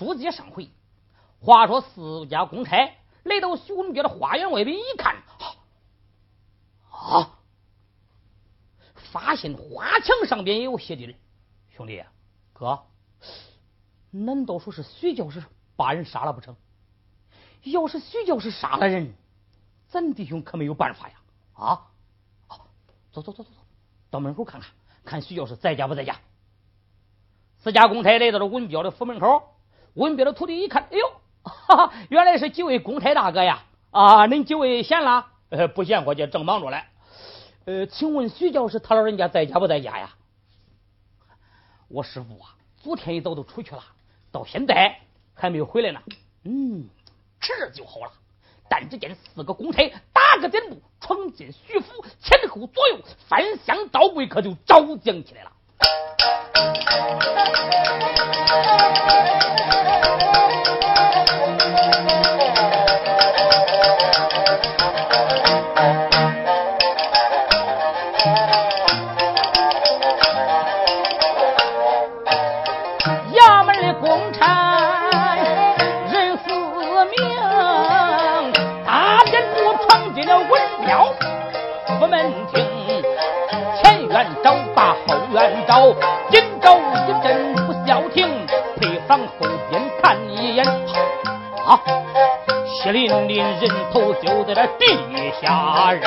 书接上回，话说四家公差来到徐文彪的花园外边一看，啊，发现花墙上边也有血迹。兄弟，哥，难道说是徐教师把人杀了不成？要是徐教师杀了人，咱弟兄可没有办法呀！啊，走走走走走，到门口看看，看徐教师在家不在家。四家公差来到了文彪的府门口，文彪的徒弟一看，哎呦，哈哈，原来是几位公差大哥呀！啊，恁几位闲了？呃，不闲，伙计，正忙着嘞。呃，请问徐教师他老人家在家不在家呀？我师傅啊，昨天一早都出去了，到现在还没有回来呢。嗯，这就好了。但只见四个公差打个点步，闯进徐府，前后左右翻箱倒柜，可就招将起来了。衙门的公差任四明，大金鼓闯进了文庙，我们听前院招，打后院招。门的公差人四名，大点步闯进了文庙府门厅，前院找把后院找。血淋淋，人头就在这地下扔。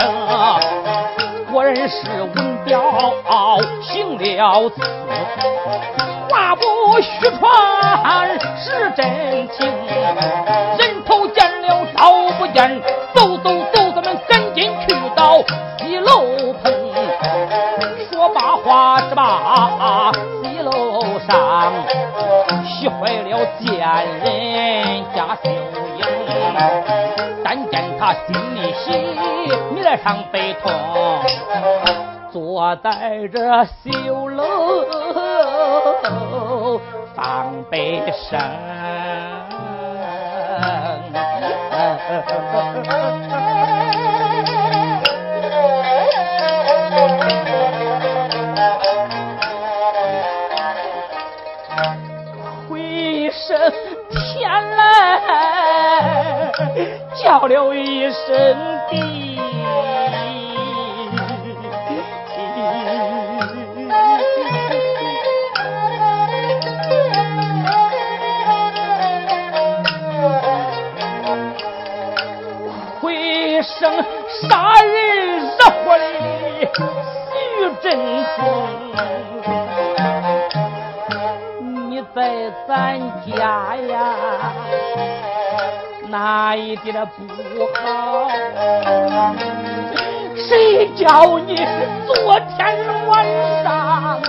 果然是文彪行了此，话不虚传是真情。人头见了刀不见，洗坏了贱人家秀。但见他心里喜，面上悲痛，坐在这绣楼放悲声。叫了一声弟，回声杀人惹祸的徐振峰，你在咱家呀？哪一点不好？谁叫你昨天晚上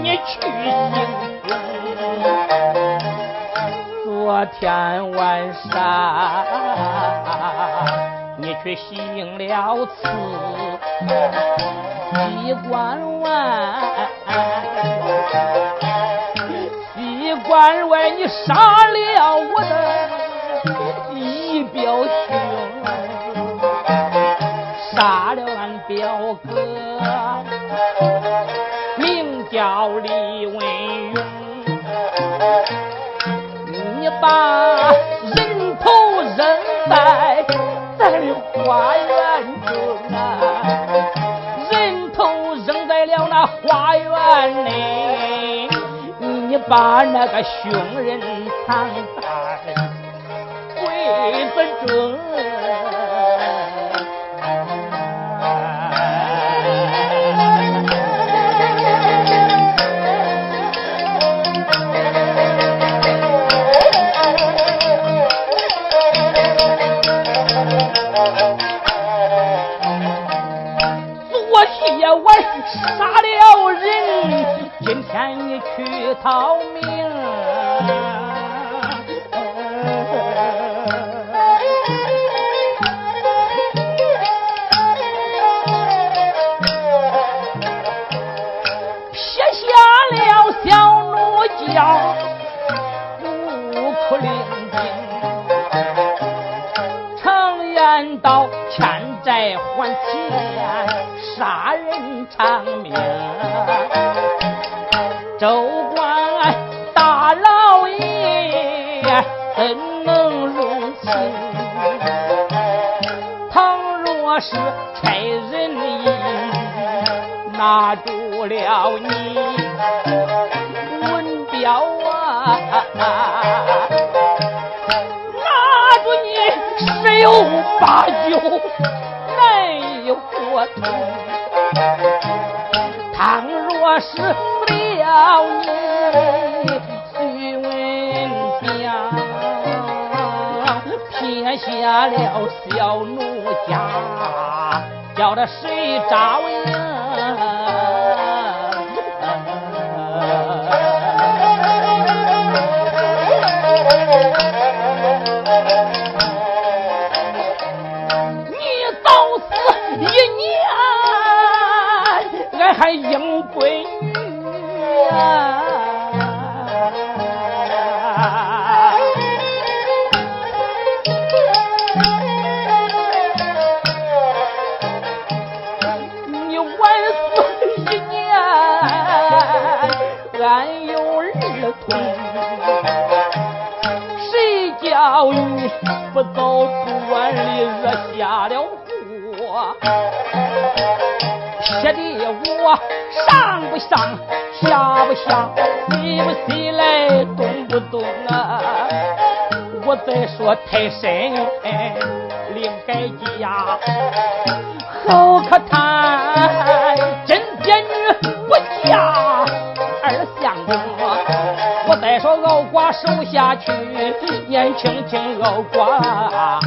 你去行昨天晚上你去行了刺，西关外，西关外你杀了我的。表兄杀了俺表哥，名叫李文勇。你把人头扔在咱的花园中啊，人头扔在了那花园内，你把那个凶人藏在。本中，拿住了你文彪啊，拿住你十有八九难有活头。倘若是不了你徐文彪，撇。下了小奴家，叫他谁招呀？不走关里惹下了祸，撇的我上不上下不下，起不起来动不动啊！我再说太深，另改嫁，好可叹，下去，年轻轻敖寡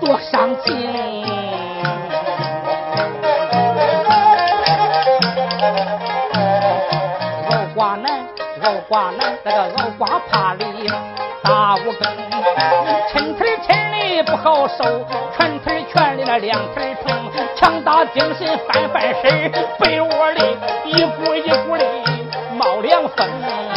多伤情。敖寡难，敖寡难，那个敖寡怕里打五更，抻腿抻里不好受，拳腿拳里那两腿疼，强打精神翻翻身，被窝里一股一股的冒凉风。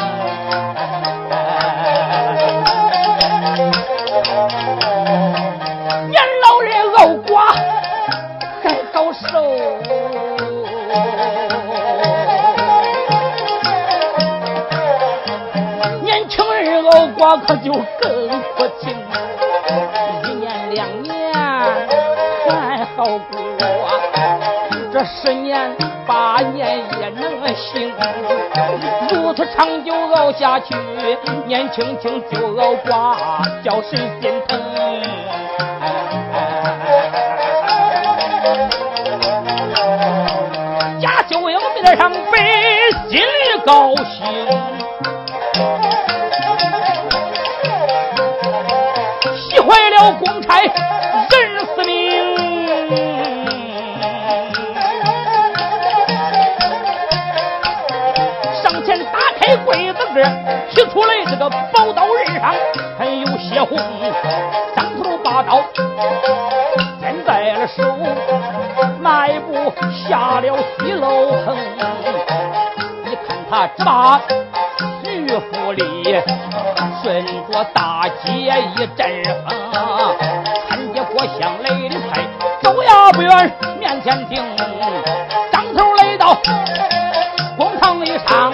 我可就更不情，一年两年还好过，这十年八年也能行。如此长久熬下去，年轻轻就熬挂，叫谁心疼？贾秀英面上背，心里高兴。宝刀刃上还有血红，张头把刀掂在了手，迈步下了西楼棚。你看他只把徐府里顺着大街一阵风。我乡来的快，走呀不远，面前停。张头来到公堂一上，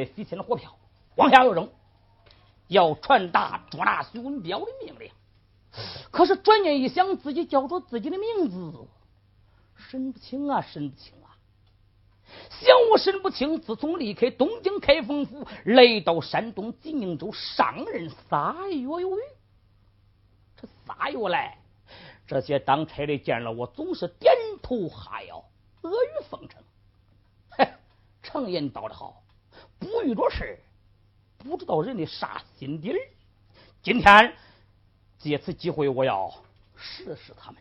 抓起来飞天的火票，往下要扔，要传达捉拿徐文彪的命令。可是转念一想，自己叫着自己的名字，审不清啊，审不清啊！想我审不清，自从离开东京开封府，来到山东济宁州上任仨月有余。这仨月来，这些当差的见了我，总是点头哈腰，阿谀奉承。嘿，常言道得好，不遇着事不知道人的啥心底儿。今天。借此机会，我要试试他们。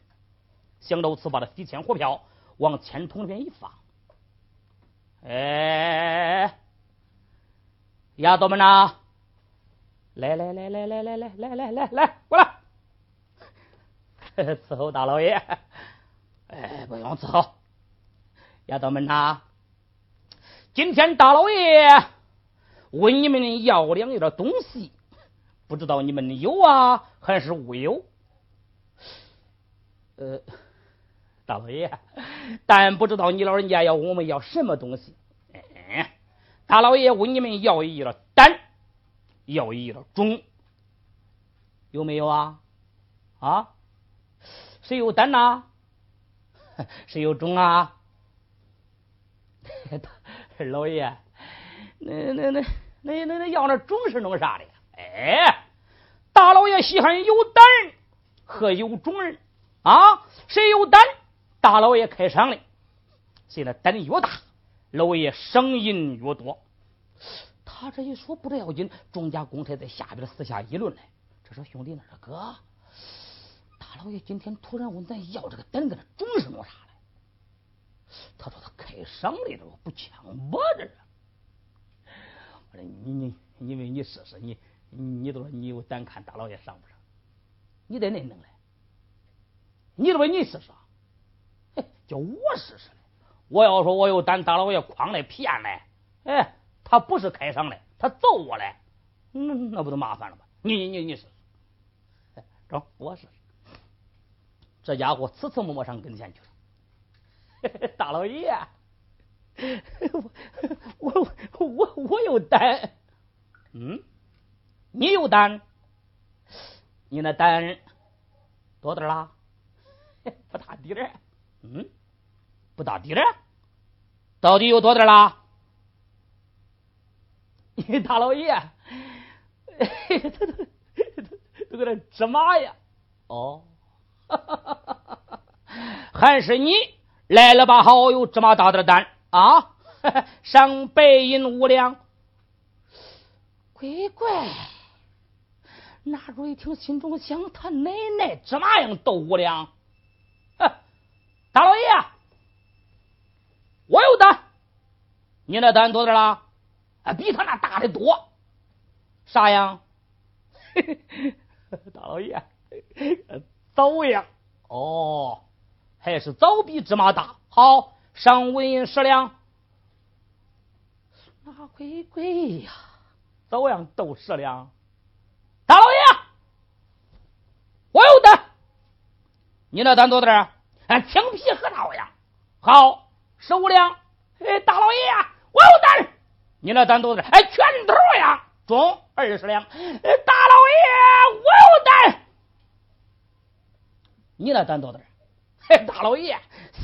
想到此，把这几千火票往钱桶里面一放。哎，丫头们呐，来来来来来来来来来来来，过来 伺候大老爷。哎，不用伺候。丫头们呐，今天大老爷问你们要两样东西。不知道你们有啊还是无有？呃，大老爷，但不知道你老人家要我们要什么东西。大老爷问你们要一了胆，要一了种，有没有啊？啊？谁有胆呐？谁有种啊？老爷，那那那那那那要那种是弄啥的？哎，大老爷稀罕有胆和有种人啊！谁有胆，大老爷开赏的。谁的胆越大，老爷赏银越多。他这一说不得要紧，众家公差在下边私下议论呢。这说兄弟，那说哥，大老爷今天突然问咱要这个胆，跟他种是弄啥的？他说他开赏来了，不抢我这是。我说你你，因为你试试你。你都说你有胆看大老爷上不上？你得恁能来？你说你试试？嘿叫我试试我要说我有胆，大老爷诓来骗来，哎，他不是开上来，他揍我来，那那不就麻烦了吗？你你你你试试，中我试试。这家伙次次摸摸上跟前去了。大老爷，我我我我有胆，嗯。你有胆？你那胆多大啦？不大点儿，嗯，不大点儿，到底有多大啦？你大老爷，这 都都搁那芝麻呀？哦，还是你来了吧？好，有芝麻大的胆啊！上白银五两，乖乖。那主一听，心中想：他奶奶芝麻样斗五两？大老爷，我有胆，你那胆多大了？啊，比他那大的多。啥样？大老爷，走呀。哦，还是枣比芝麻大。好，上纹银十两。那鬼鬼呀，枣样斗十两。大老爷，我有胆，你那胆多大？哎，青皮核桃呀。好，十五两。哎，大老爷，我有胆，你那胆多大？哎，拳头呀。中二十两。哎，大老爷，我有胆，你那胆多大？哎，大老爷，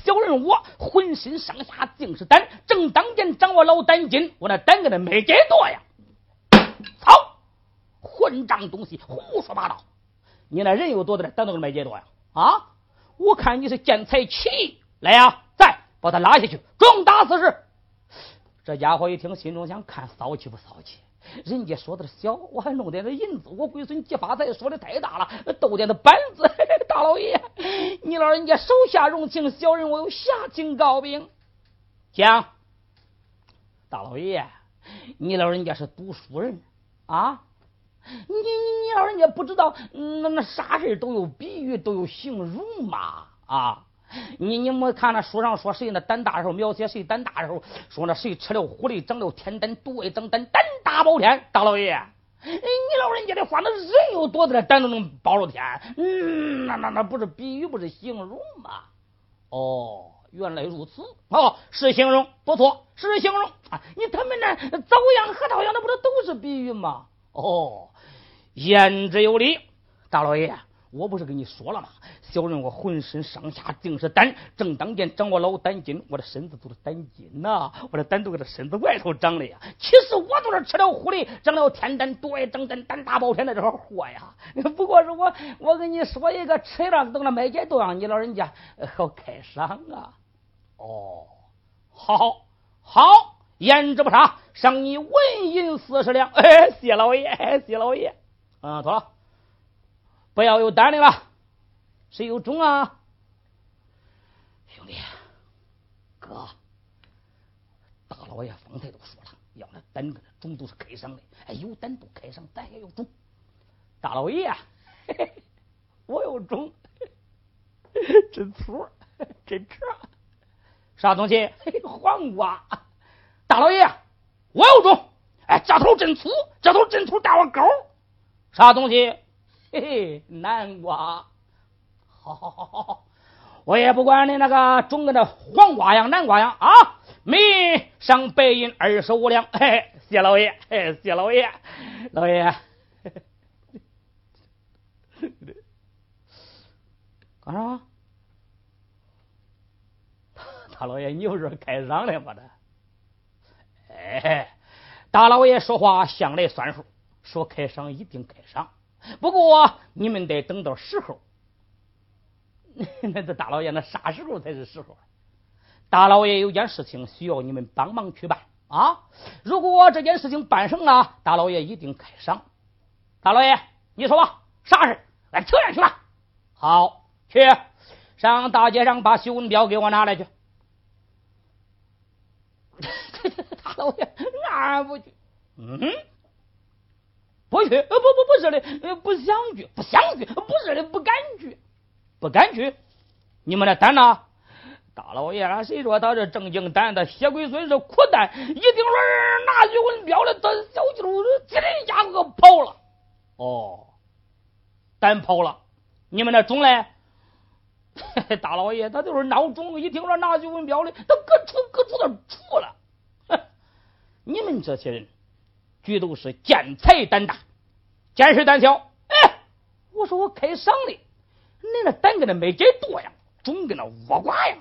小人我浑身上下尽是胆，正当间掌握老胆筋，我那胆跟那没几多呀。操！混账东西，胡说八道！你那人有多大？胆都没几多呀？啊！我看你是见财起意，来呀，再把他拉下去，重打四十。这家伙一听，心中想：看骚气不骚气？人家说的小，我还弄点那银子，我龟孙急发财，说的太大了，斗点的板子。大老爷，你老人家手下容情，小人我有下情告禀。讲，大老爷，你老人家是读书人啊？你你你老人家不知道，那那啥事都有比喻，都有形容嘛啊！你你没看那书上说谁那胆大的时候描写谁胆大的时候，说那谁吃了狐狸长了天胆，毒外长胆，胆大包天。大老爷，你老人家的话，那人有多大胆都能包了天？嗯，那那那不是比喻，不是形容吗？哦，原来如此。哦，是形容，不错，是形容啊。你他们那走样、核桃样，那不是都是比喻吗？哦，言之有理，大老爷。我不是跟你说了吗？小人我浑身上下尽是胆，正当间长我老胆筋，我的身子都是胆筋呐，我的胆都搁这身子外头长的呀。其实我都是吃了狐狸，长了天胆，多爱长胆，胆大包天的这个货呀。不过是我，我跟你说一个，吃了等了买解都让你老人家好开赏啊。哦，好，好，言之不差，赏你纹银四十两。哎，谢老爷，谢老爷。嗯，妥了。不要有胆量了，谁有种啊？兄弟，哥，大老爷方才都说了，要那胆跟那种都是开上的，哎，有胆都开上，咱也有种。大老爷，我有种，真粗，真直，啥东西？黄瓜。大老爷，我有种，哎，这头真粗，这头真粗，大我高。啥东西？嘿嘿，南瓜，好好好好好，我也不管你那个种跟那黄瓜样、南瓜样啊！每上白银二十五两，嘿嘿，谢老爷，嘿，谢老爷，老爷，干啥？大老爷，你又是开赏的吗？的？哎，大老爷说话向来算数，说开赏一定开赏。不过你们得等到时候，那这大老爷那啥时候才是时候？大老爷有件事情需要你们帮忙去办啊！如果这件事情办成了，大老爷一定开赏。大老爷，你说吧，啥事？俺扯上去吧。好，去上大街上把修文表给我拿来去。大老爷，俺不去。嗯。不去，呃，不不不是的，呃，不想去，不想去，不是的，不敢去，不敢去。你们的胆呢？大老爷，谁说他是正经胆？他血鬼孙是苦胆，一顶轮拿去文标了，他小舅这一家伙跑了。哦，胆跑了。你们那种嘞？大老爷，他就是闹肿，一听说拿去文彪的，他搁出搁出的出了。你们这些人。俱都是见财胆大，见识胆小。哎，我说我开赏的，你那胆跟那没解多呀，总跟那倭瓜呀。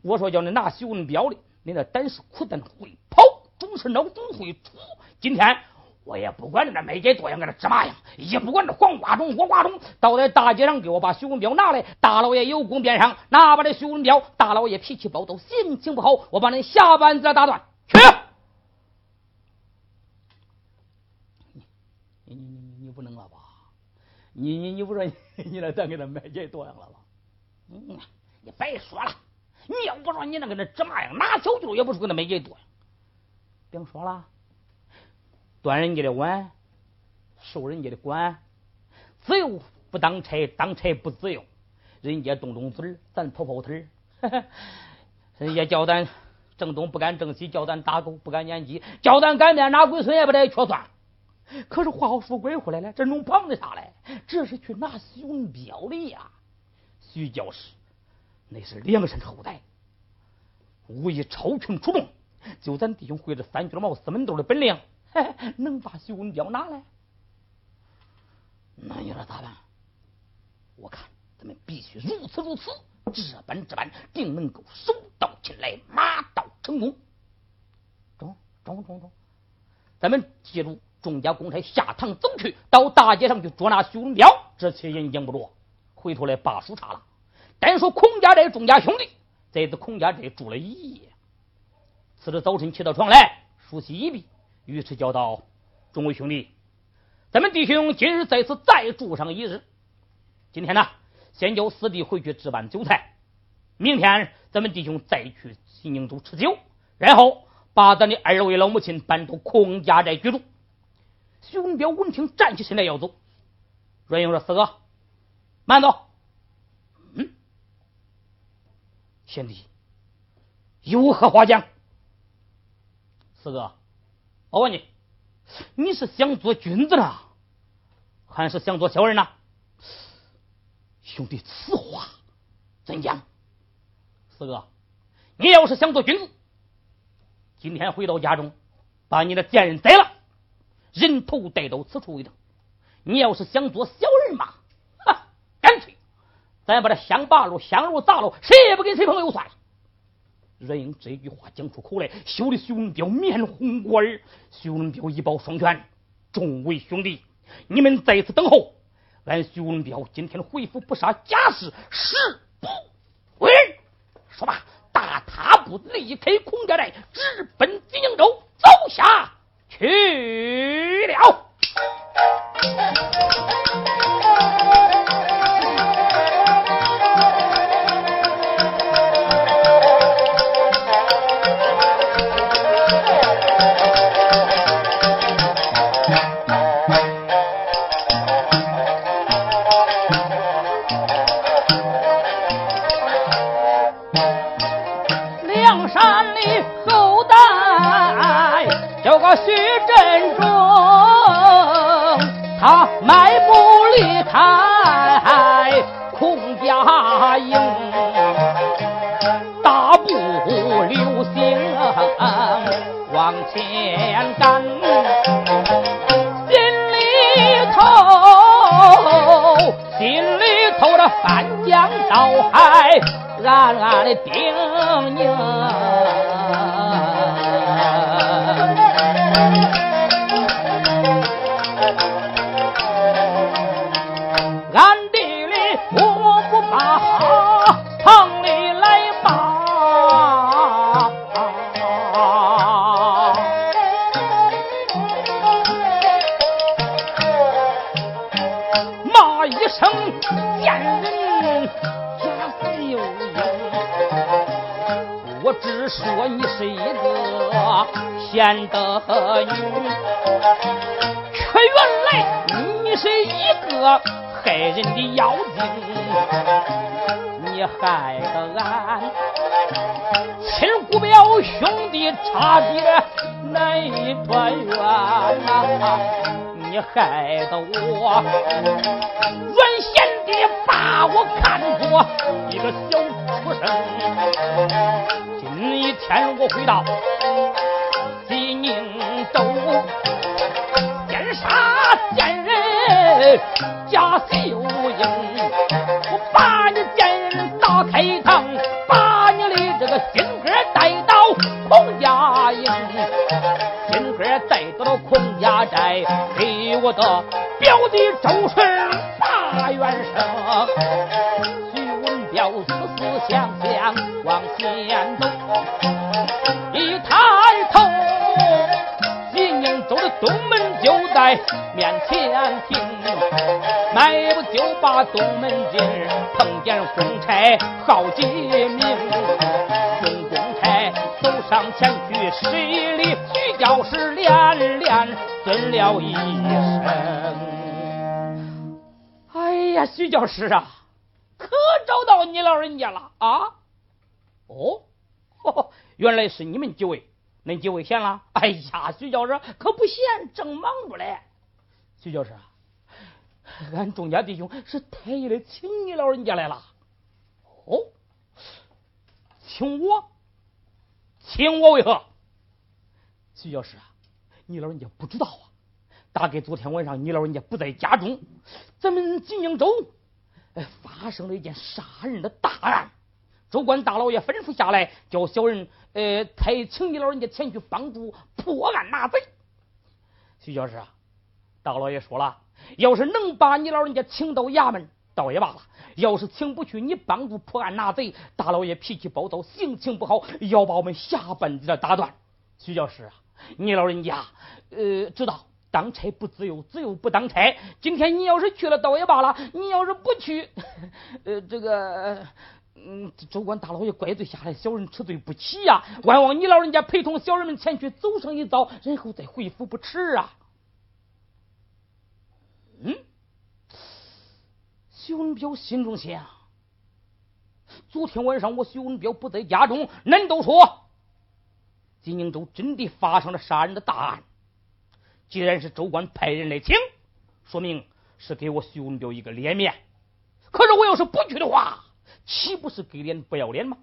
我说叫你拿徐文彪的，你那胆是苦胆会跑，总是脑总会出。今天我也不管你那没解多样跟那芝麻样，也不管这黄瓜种、倭瓜种，倒在大街上给我把徐文彪拿来。大老爷有功边上，拿把这徐文彪。大老爷脾气暴躁，心情不好，我把你下半子打断去。不能了吧？你你你不说你你那咱给他买这多样了吧？嗯，你别说了。你要不说你那个那芝麻样，拿小舅也不是给他买这多样。别说了，端人家的碗，受人家的管，自由不当差，当差不自由。人家动动嘴咱跑跑腿 人家叫咱正东不敢正西，叫咱打狗不敢撵鸡，叫咱擀面拿龟孙也不得缺算。可是话说归回来了，这弄旁的啥嘞？这是去拿徐文彪的呀。徐教师那是梁山后代，武艺超群出众，就咱弟兄会这三卷毛四门斗的本领，嘿能把徐文彪拿来？那你说咋办？我看咱们必须如此如此，这般这般，定能够手到擒来，马到成功。中中中中，咱们记住。众家公差下堂走去，到大街上去捉拿徐文彪，这些人经不住，回头来把书查了。单说孔家寨众家兄弟在这孔家寨住了一夜。次日早晨起到床来，梳洗一毕，于是叫道：“众位兄弟，咱们弟兄今日在此再住上一日。今天呢，先叫四弟回去置办酒菜。明天咱们弟兄再去西宁州吃酒，然后把咱的二位老母亲搬到孔家寨居住。”徐文彪闻听，站起身来要走。阮英说：“四哥，慢走。嗯，贤弟，有何话讲？四哥，我问你，你是想做君子呢，还是想做小人呢？兄弟，此话怎讲？四哥，你要是想做君子，今天回到家中，把你的贱人宰了，人头带到此处一趟。你要是想做小人嘛，哈，干脆咱把这香八路、香炉砸了，谁也不跟谁朋友算了。任英这句话讲出口来，羞得徐文彪面红过耳。徐文彪一抱双拳：“众位兄弟，你们在此等候，俺徐文彪今天回府不杀贾氏，誓不为人。”说罢，大踏步离开孔家寨，直奔金营州的差点难以团圆呐！你害得我原先的把我看作一个小畜生。今一天我回到济宁州，奸杀奸人贾秀英，寨，给我的表弟周顺把冤声。徐文彪思思想想往前走。一抬头，金英走的东门就在面前停，迈步就把东门进，碰见公差好几名。了一声。哎呀，徐教师啊，可找到你老人家了啊！哦，原来是你们几位。恁几位闲了？哎呀，徐教师可不闲，正忙着嘞。徐教授，俺众家弟兄是特意的请你老人家来了。哦，请我？请我为何？徐教师啊，你老人家不知道啊。大概昨天晚上你老人家不在家中，咱们晋宁州发生了一件杀人的大案。州官大老爷吩咐下来，叫小人。呃，才请你老人家前去帮助破案拿贼。徐教师啊，大老爷说了，要是能把你老人家请到衙门，倒也罢了；要是请不去，你帮助破案拿贼，大老爷脾气暴躁，性情不好，要把我们下半截打断。徐教师啊，你老人家呃知道当差不自由，自由不当差。今天你要是去了，倒也罢了；你要是不去，呃，这个。嗯，州官大老爷怪罪下来，小人吃罪不起呀！万望你老人家陪同小人们前去走上一遭，然后再回府不迟啊！嗯，徐文彪心中想：昨天晚上我徐文彪不在家中，难道说金宁州真的发生了杀人的大案？既然是州官派人来请，说明是给我徐文彪一个脸面。可是我要是不去的话，岂不是给脸不要脸吗？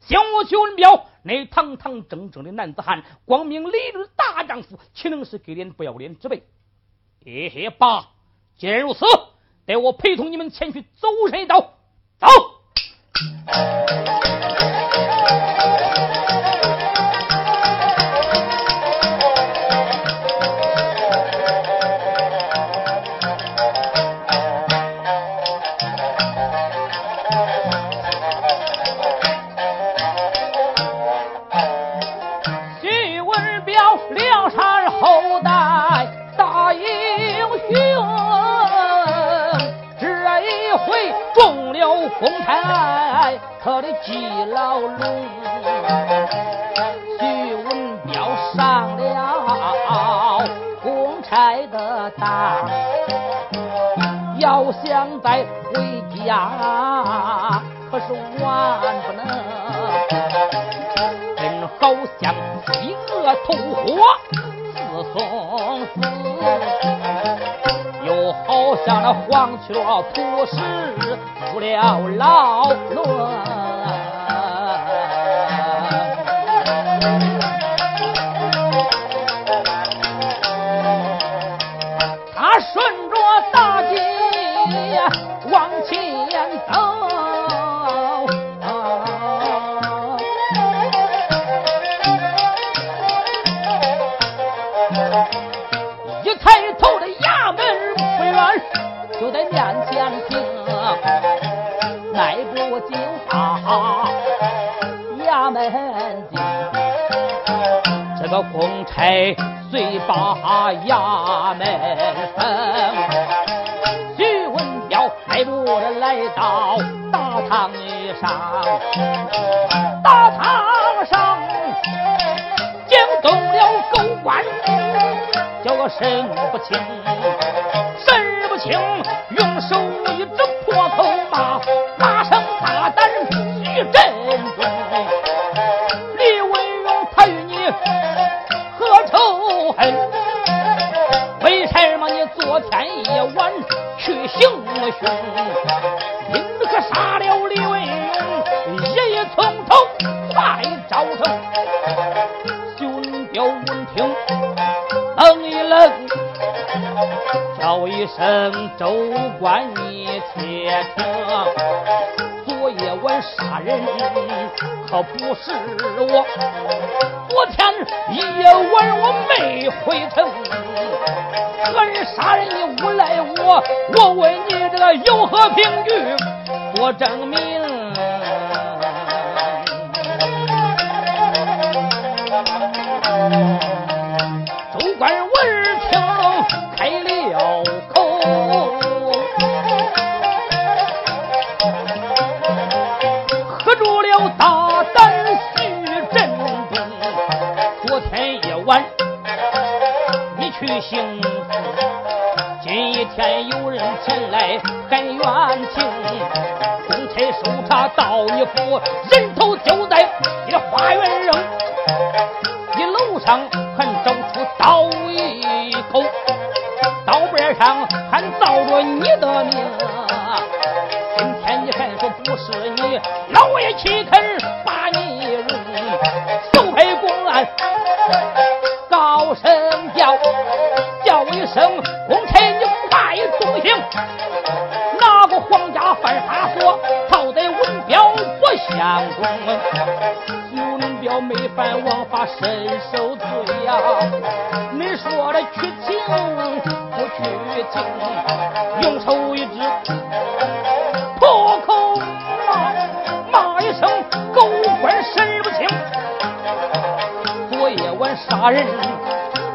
像我徐文彪那堂堂正正的男子汉，光明磊落的大丈夫，岂能是给脸不要脸之辈？嘿嘿，爸，既然如此，待我陪同你们前去走上一遭，走。记牢笼，徐文彪上了公差的当，要想再回家，可是万不能，真好像飞蛾吐火似送死，又好像那黄雀扑食。出了牢笼，他顺着大街往前走，一抬头的衙门不远，就在面前停。迈步进大衙门，个公差遂把衙门封。徐文彪迈步的来到大堂上，大堂上惊动了狗官，叫个神不清，快招城。徐文彪闻听，愣一愣，叫一声：“州官，你且听。”昨夜晚杀人可不是我，昨天夜晚我没回城，何人杀人你诬赖我？我问你这个有何凭据做证明？你夫，人大人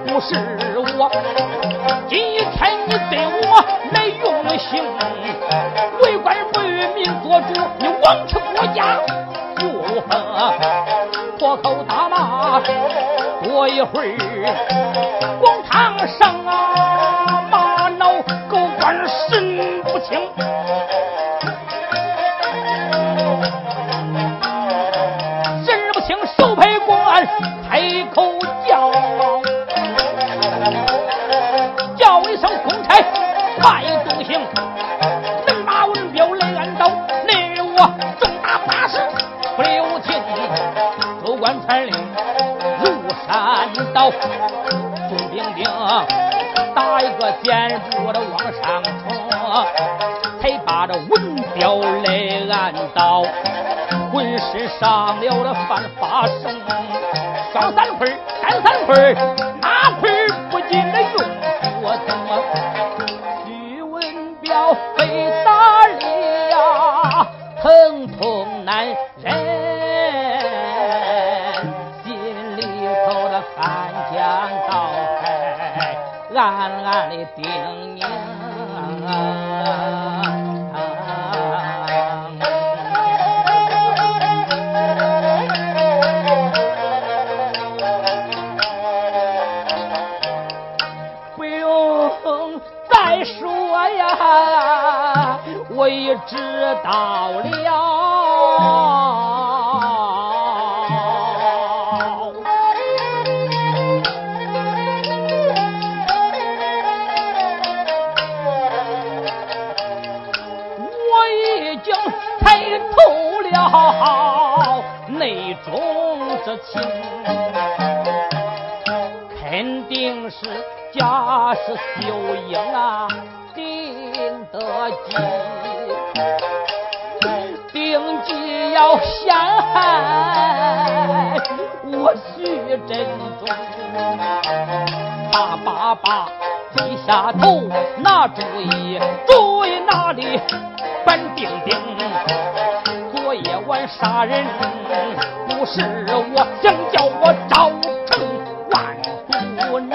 不是我，今天你对我来用刑，为官不与民做主，你枉吃国家如何？破口大骂，过一会儿，公堂上啊我已知道了，我已经猜透了内中之情，肯定是家是秀英啊。得计，要陷害我徐振中。他爸爸，低下头拿主意，主意哪里本定定。昨夜晚杀人不是我，想叫我赵成万不能。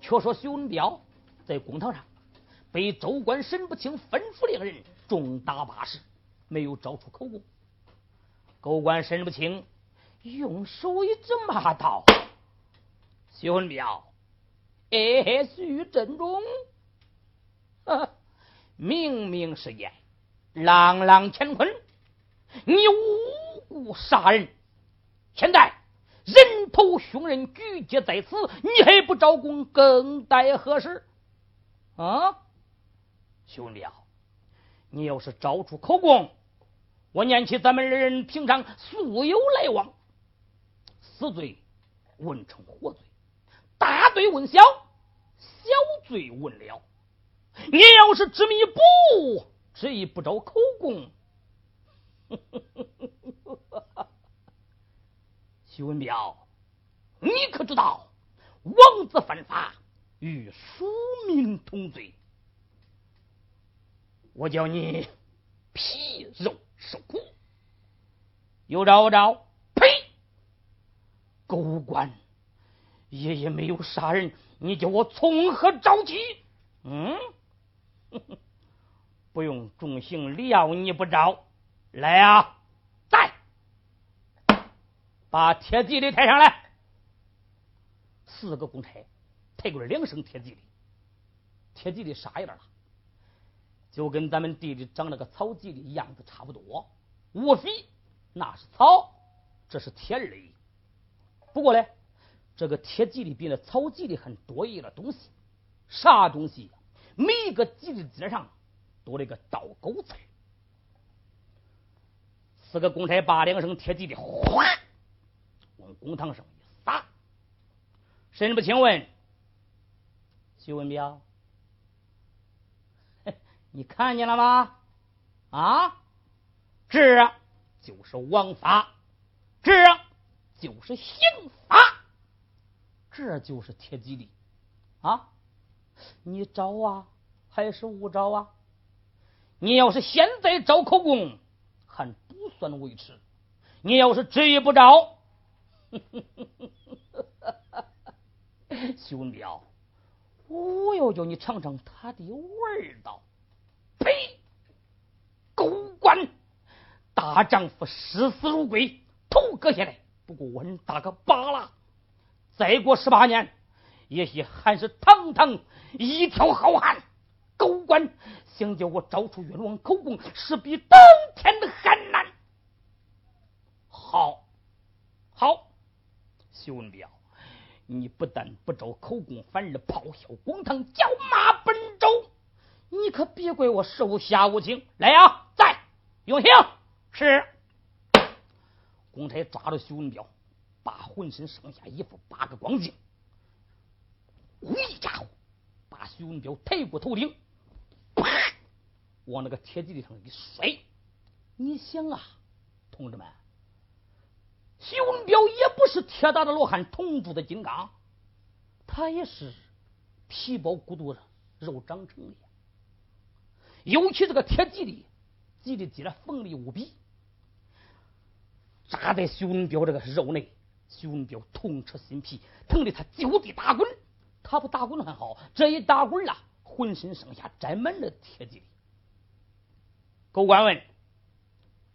却说徐文彪。在公堂上，被州官沈不清吩咐令人重打八十，没有招出口供。狗官沈不清用手一指骂道：“徐文彪，哎，徐振中，明明是言朗朗乾坤，你无故杀人，现在人头凶人聚集在此，你还不招供，更待何时？”啊，兄弟啊，你要是招出口供，我念起咱们二人平常素有来往，死罪问成活罪，大罪问小，小罪问了。你要是执迷不悟，执意不招口供，徐文彪，你可知道王子犯法？与庶民同罪，我叫你皮肉受苦。有招招，呸！狗官，爷爷没有杀人，你叫我从何招起？嗯，不用重刑料你不招，来啊，在，把铁骑的抬上来，四个公差。抬过来两声铁蒺藜，铁蒺藜啥样了？就跟咱们地里长那个草蒺藜样子差不多，无非那是草，这是铁而已。不过呢，这个铁蒺藜比那草蒺藜还多一个东西，啥东西？每一个蒺藜枝上多了一个倒钩刺。四个公差把两声铁蒺藜哗往公堂上一撒，神不请问。徐文彪，你看见了吗？啊，这就是王法，这就是刑法，这就是铁蒺藜啊！你招啊，还是不招啊？你要是现在招口供，还不算维持；你要是执意不招，兄弟啊。我要叫你尝尝他的味道！呸！狗官，大丈夫视死如归，头割下来不过问大个疤了。再过十八年，也许还是堂堂一条好汉。狗官想叫我招出冤枉口供，是比登天的还难。好，好，徐文彪。你不但不招口供，反而咆哮公堂，叫骂本州。你可别怪我手下无情。来呀，在永兴是。公差抓住徐文彪，把浑身上下衣服扒个光净，呜一家伙，把徐文彪抬过头顶，啪，往那个铁地里上一摔。你想啊，同志们，徐文彪也不是铁打的罗汉，铜铸的金刚，他也是皮包骨肚，肉长成的。尤其这个铁蒺藜，蒺藜结的锋利无比。扎在徐文彪这个肉内，徐文彪痛彻心脾，疼得他就地打滚。他不打滚还好，这一打滚啊，浑身上下沾满了铁蒺藜。狗官问：“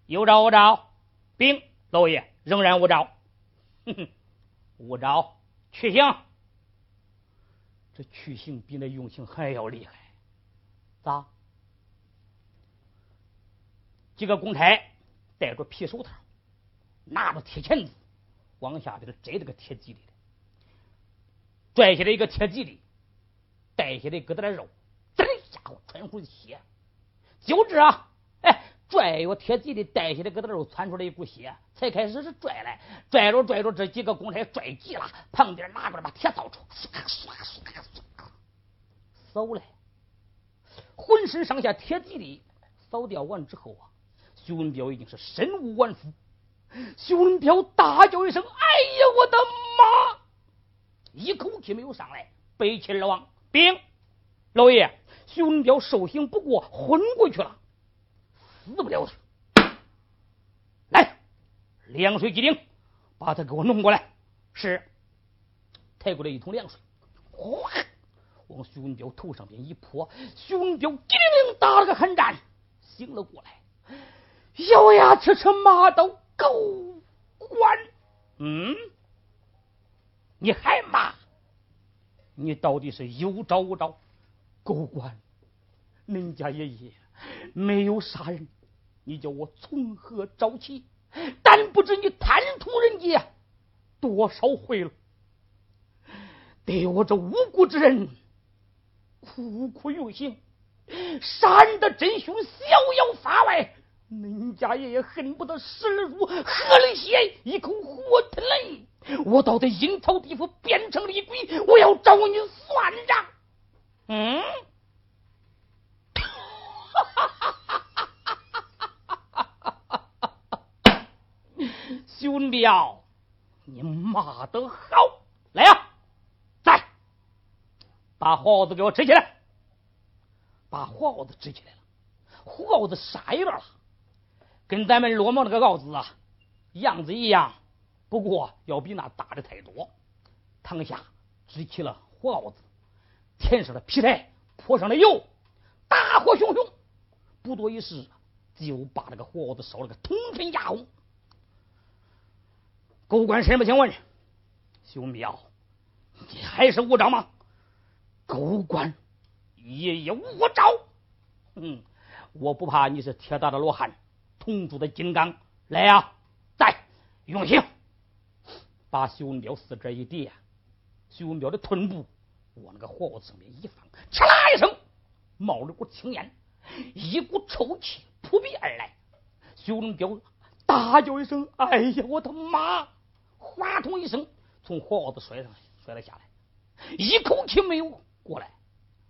有招无招？”禀老爷：“仍然无招。”哼哼，无招，去刑。这去刑比那用刑还要厉害。咋？几个公差戴着皮手套。拿着铁钳子往下边摘这个铁蒺藜拽下来一个铁蒺藜，带下来疙瘩肉，这家伙窜出血，就这啊！哎，拽一个铁蒺藜，带下来疙瘩肉，窜出来一股血。才开始是拽来，拽着拽着，这几个公差拽急了，旁边拿过来把铁扫帚，唰唰唰唰，扫来，浑身上下铁蒺藜扫掉完之后啊，徐文彪已经是身无完肤。徐文彪大叫一声：“哎呀，我的妈！”一口气没有上来，背起而亡。兵老爷，徐文彪受刑不过，昏过去了，死不了他。来，凉水机灵，把他给我弄过来。是，抬过来一桶凉水，哗，往徐文彪头上边一泼。徐文彪机灵打了个寒战，醒了过来，咬牙切齿骂道。狗官，嗯，你还骂？你到底是有招无招？狗官，恁家爷爷没有杀人，你叫我从何找起？但不知你贪图人家多少回了，对我这无辜之人苦苦用刑，杀人的真凶逍遥法外。恁家爷爷恨不得食了乳，喝了血，一口活吞来。我倒在阴曹地府变成厉鬼，我要找你算账。嗯，徐文彪，你骂得好！来呀，在把耗子给我支起来，把耗子支起来了。耗子啥样了？跟咱们落毛那个袄子啊，样子一样，不过要比那大的太多。堂下支起了火袄子，填上了皮柴，泼上了油，大火熊熊。不多一时，就把那个火袄子烧了个通天压红。狗官什么请问？熊彪，你还是无招吗？狗官也有无招。嗯，我不怕你是铁打的罗汉。铜铸的金刚来呀！在用刑，把徐文彪四肢一叠，徐文彪的臀部往那个火锅子上面一放，哧啦一声，冒了股青烟，一股臭气扑鼻而来。徐文彪大叫一声：“哎呀，我的妈！”哗通一声，从火锅子摔上摔了下来，一口气没有过来，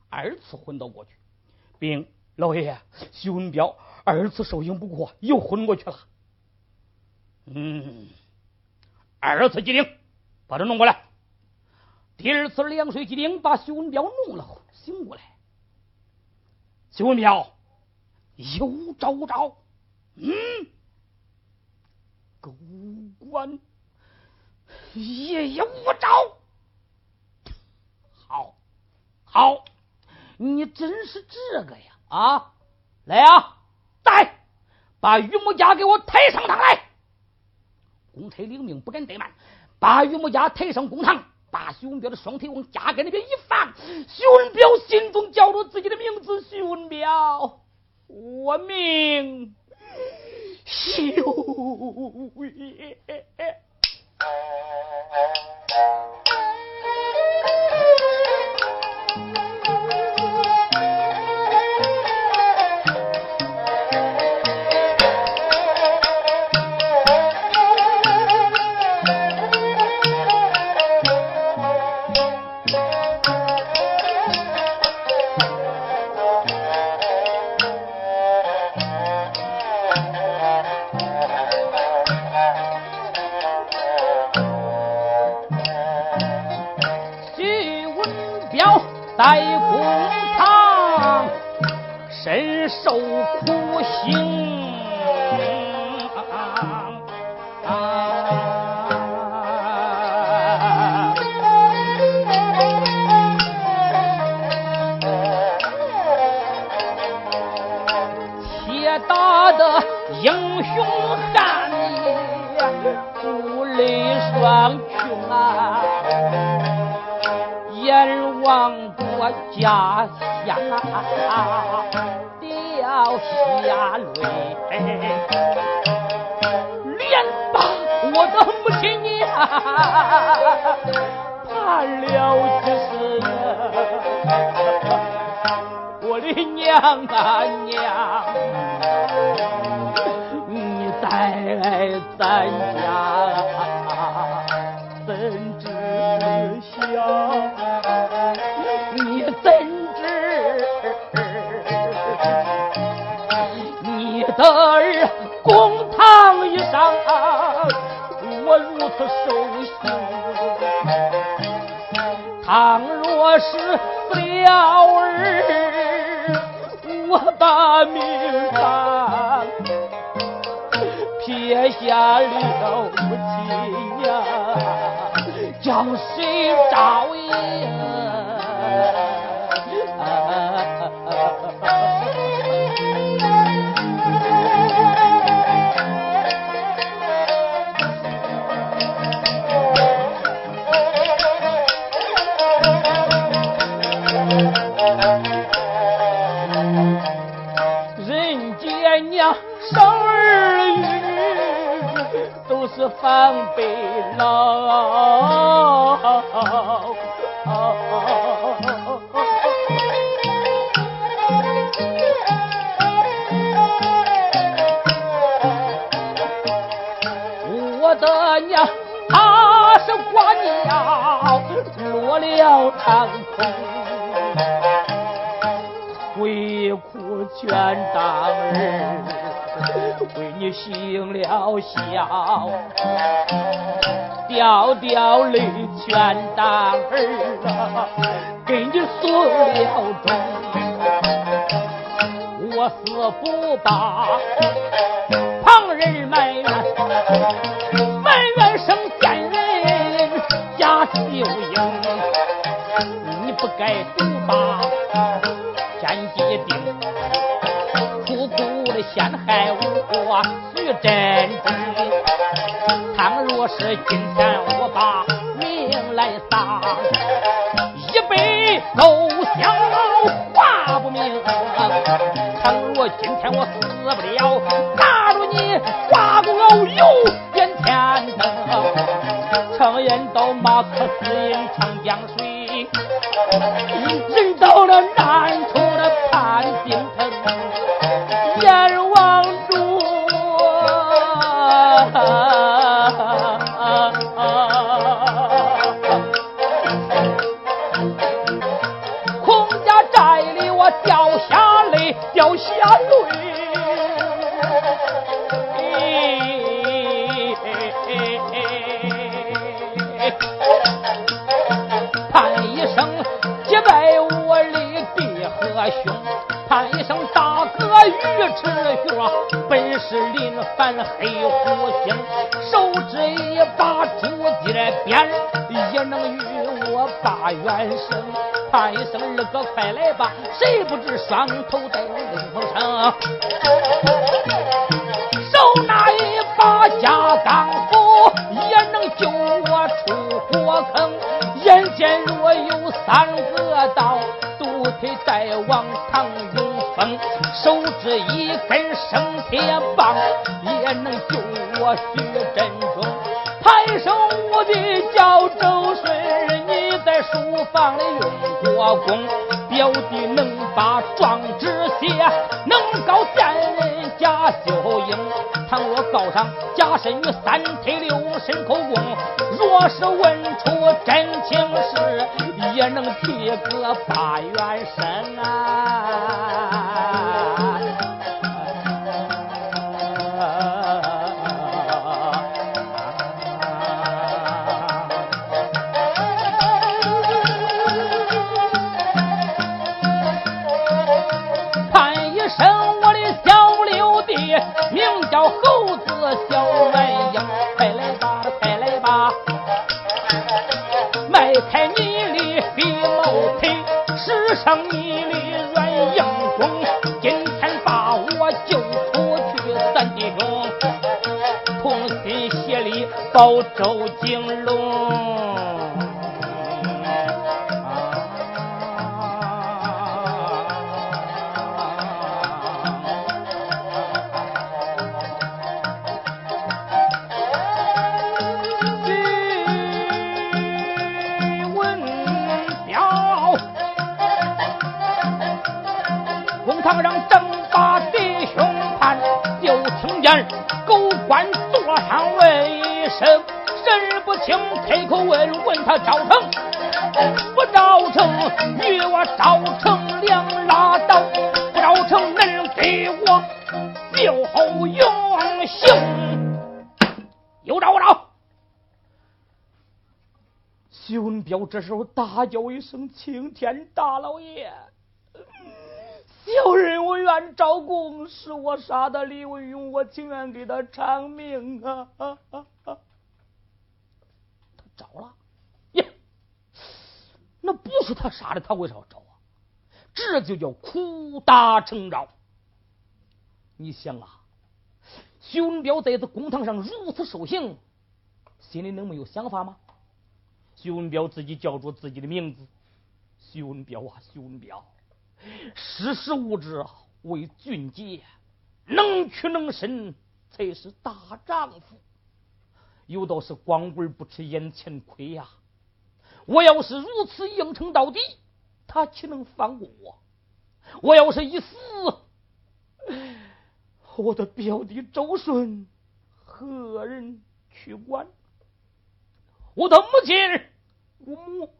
二次昏倒过去。并老爷，徐文彪。二次受刑不过，又昏过去了。嗯，二次机灵，把他弄过来。第二次凉水机灵，把徐文彪弄了醒过来。徐文彪有招无招？嗯，狗官也有招。好，好，你真是这个呀？啊，来呀！把于木家给我抬上堂来！公差领命，不敢怠慢，把于木家抬上公堂，把徐文彪的双腿往家盖那边一放。徐文彪心中叫着自己的名字：徐文彪，我命休也。泪双穷啊，阎王国家下掉下泪。连把我的母亲娘盼了几十年，我的娘啊娘，你在咱老儿，我把命看，撇下了行了孝，掉掉泪全当儿啊，给你送了终。我死不罢，旁人埋怨，埋怨生奸人假秀英，你不该独霸天机定。陷害我徐真真，倘若是今天我把命来丧，一杯勾销话不明。倘若今天我死不了，打住你挂个有点天灯，常言道马可思饮长江水，人到了难黑虎星，手执一把竹节鞭，也能与我把元生。喊一声二哥快来吧，谁不知双头戴令风绳，我徐振中。抬手我的叫周顺，你在书房里用过功，表弟能把状纸写，能告贱人贾秀英。倘若告上贾身与三腿六身口供，若是问出真情事，也能提个八元生啊。徐文彪这时候大叫一声：“青天大老爷！”小人我愿招供，是我杀的李文勇，我情愿给他偿命啊！他招了，耶，那不是他杀的，他为啥要招啊？这就叫苦打成招。你想啊，徐文彪在这公堂上如此受刑，心里能没有想法吗？徐文彪自己叫出自己的名字，徐文彪啊，徐文彪。识时务者为俊杰，能屈能伸才是大丈夫。有道是光棍不吃眼前亏呀！我要是如此应承到底，他岂能放过我？我要是一死，我的表弟周顺何人去管？我的母亲姑母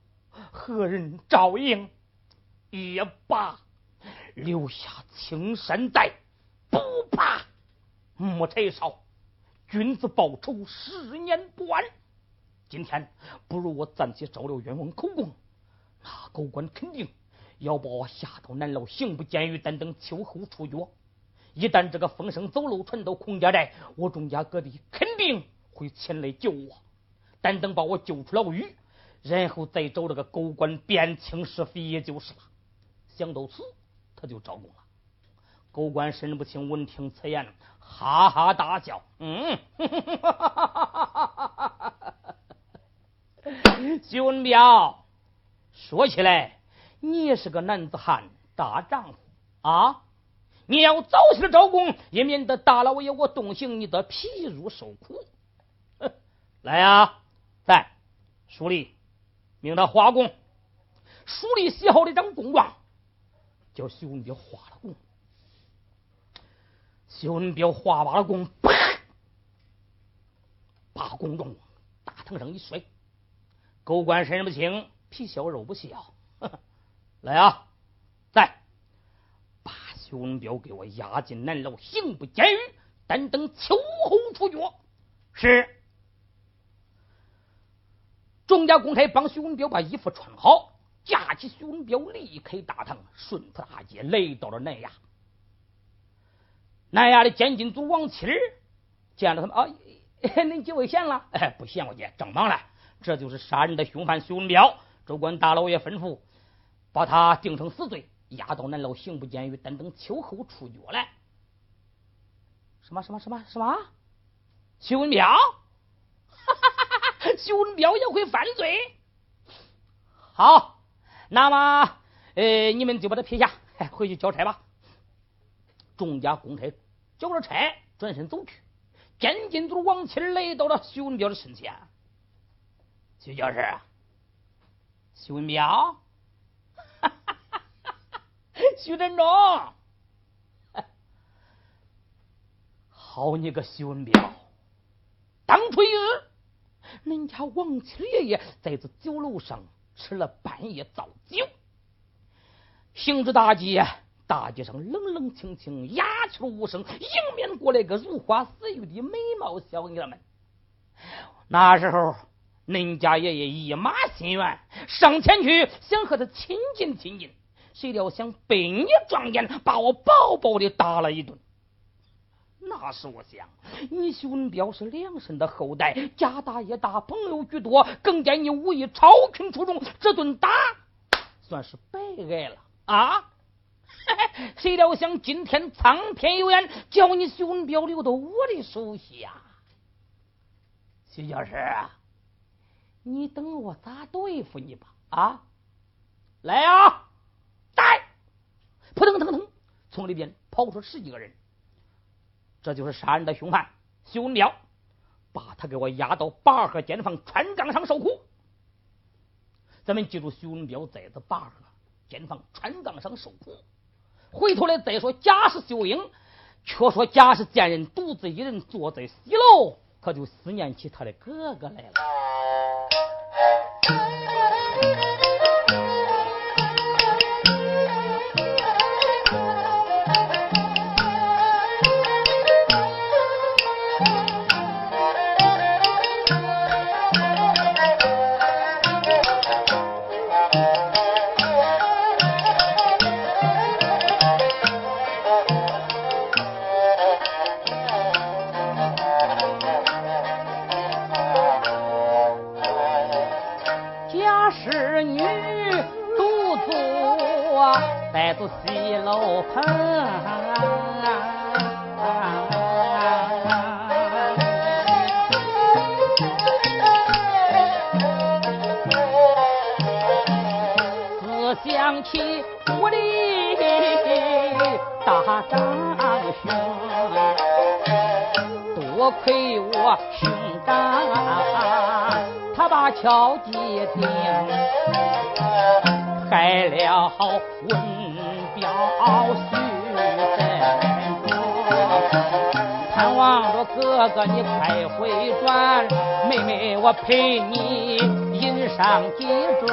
何人照应？也罢，留下青山在，不怕没柴烧。君子报仇，十年不晚。今天不如我暂且招了冤枉口供，那狗官肯定要把我下到南牢，刑部监狱，等等秋后处决。一旦这个风声走漏，传到孔家寨，我钟家哥弟肯定会前来救我，但等把我救出牢狱，然后再找这个狗官辨清是非，也就是了。想到此，他就招供了。狗官申不清闻听此言，哈哈大笑：“嗯，徐文彪，说起来，你也是个男子汉、大丈夫啊！你要早些招供，也免得大老爷我动刑，你的皮肉受苦。来呀，在书立命他画供，书里写好了一张供状。”叫徐文彪画了供，徐文彪画完了供，啪，把供状大堂上一摔。狗官身不轻，皮笑肉不笑。来啊，在把徐文彪给我押进南牢刑部监狱，单等秋后处决。是。钟家公差帮徐文彪把衣服穿好。架起徐文彪，离开大堂，顺坡大街来到了南衙。南衙的监禁组王七儿见了他们啊，恁几位闲了？哎，不闲，我姐正忙呢。这就是杀人的凶犯徐文彪。州官大老爷吩咐，把他定成死罪，押到南牢刑部监狱，等等秋后处决来。什么什么什么什么？徐文彪？哈哈哈哈！徐文彪也会犯罪？好。那么，呃，你们就把他撇下，回去交差吧。众家公差交了差，转身走去。监禁组王七来到了徐文彪的身前。徐教师，徐文彪，徐振中，好你个徐文彪！家王七爷爷在这酒楼上。吃了半夜早酒，行至大街，大街上冷冷清清，鸦雀无声，迎面过来个如花似玉的美貌小娘们。那时候，恁家爷爷一马心愿，上前去想和他亲近亲近，谁料想被你撞见，把我饱饱的打了一顿。那是我想，你徐文彪是梁山的后代，家大业大，朋友居多，更见你武艺超群出众，这顿打算是白挨了啊！谁料想今天苍天有眼，叫你徐文彪留到我的手下。徐教师，你等我咋对付你吧？啊，来啊，带！扑腾腾腾，从里边跑出十几个人。这就是杀人的凶犯徐文彪，把他给我押到八河监房川岗上受苦。咱们记住，徐文彪在这八河监房川岗上受苦。回头来再说贾氏秀英，却说贾氏贱人独自一人坐在西楼，可就思念起他的哥哥来了。西楼棚，自想起我的大长兄，多亏我兄长，他把敲击听，害了哥哥你快回转，妹妹我陪你饮上几盅。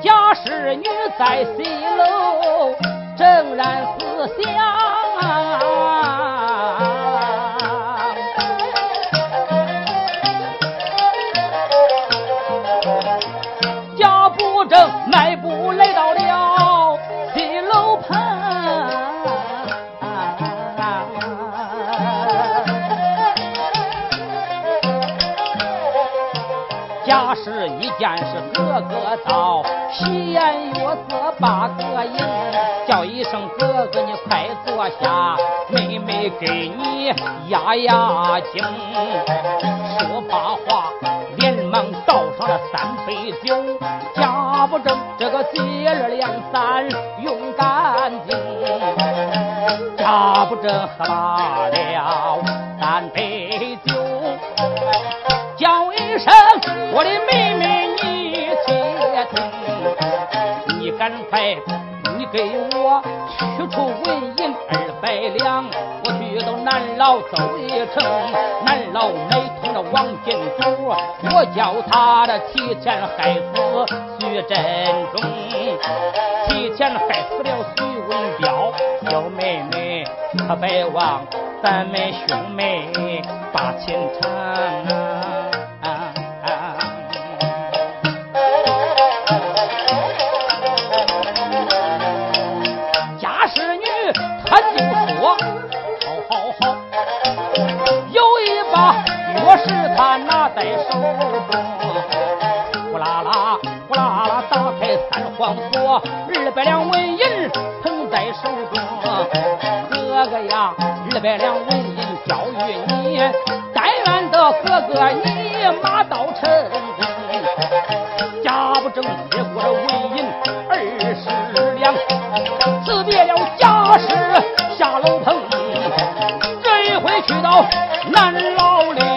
贾氏女在压压惊。说罢话，连忙倒上了三杯酒，家不正这个接二连三用干净，家不正喝罢了三杯酒，叫一声我的妹妹。赶快，你给我取出纹银二百两，我去到南牢走一程。南牢买通了王金珠，我叫他的提前害死徐振中，提前害死了徐文彪。小妹妹可别忘咱们兄妹把情长。是他拿在手中，呼啦啦，呼啦啦，打开三黄锁，二百两纹银捧在手中。哥哥呀，二百两纹银交与你，但愿得哥哥你马到成功。家不正接过了纹银二十两，辞别了家事下楼棚，这一回去到南牢里。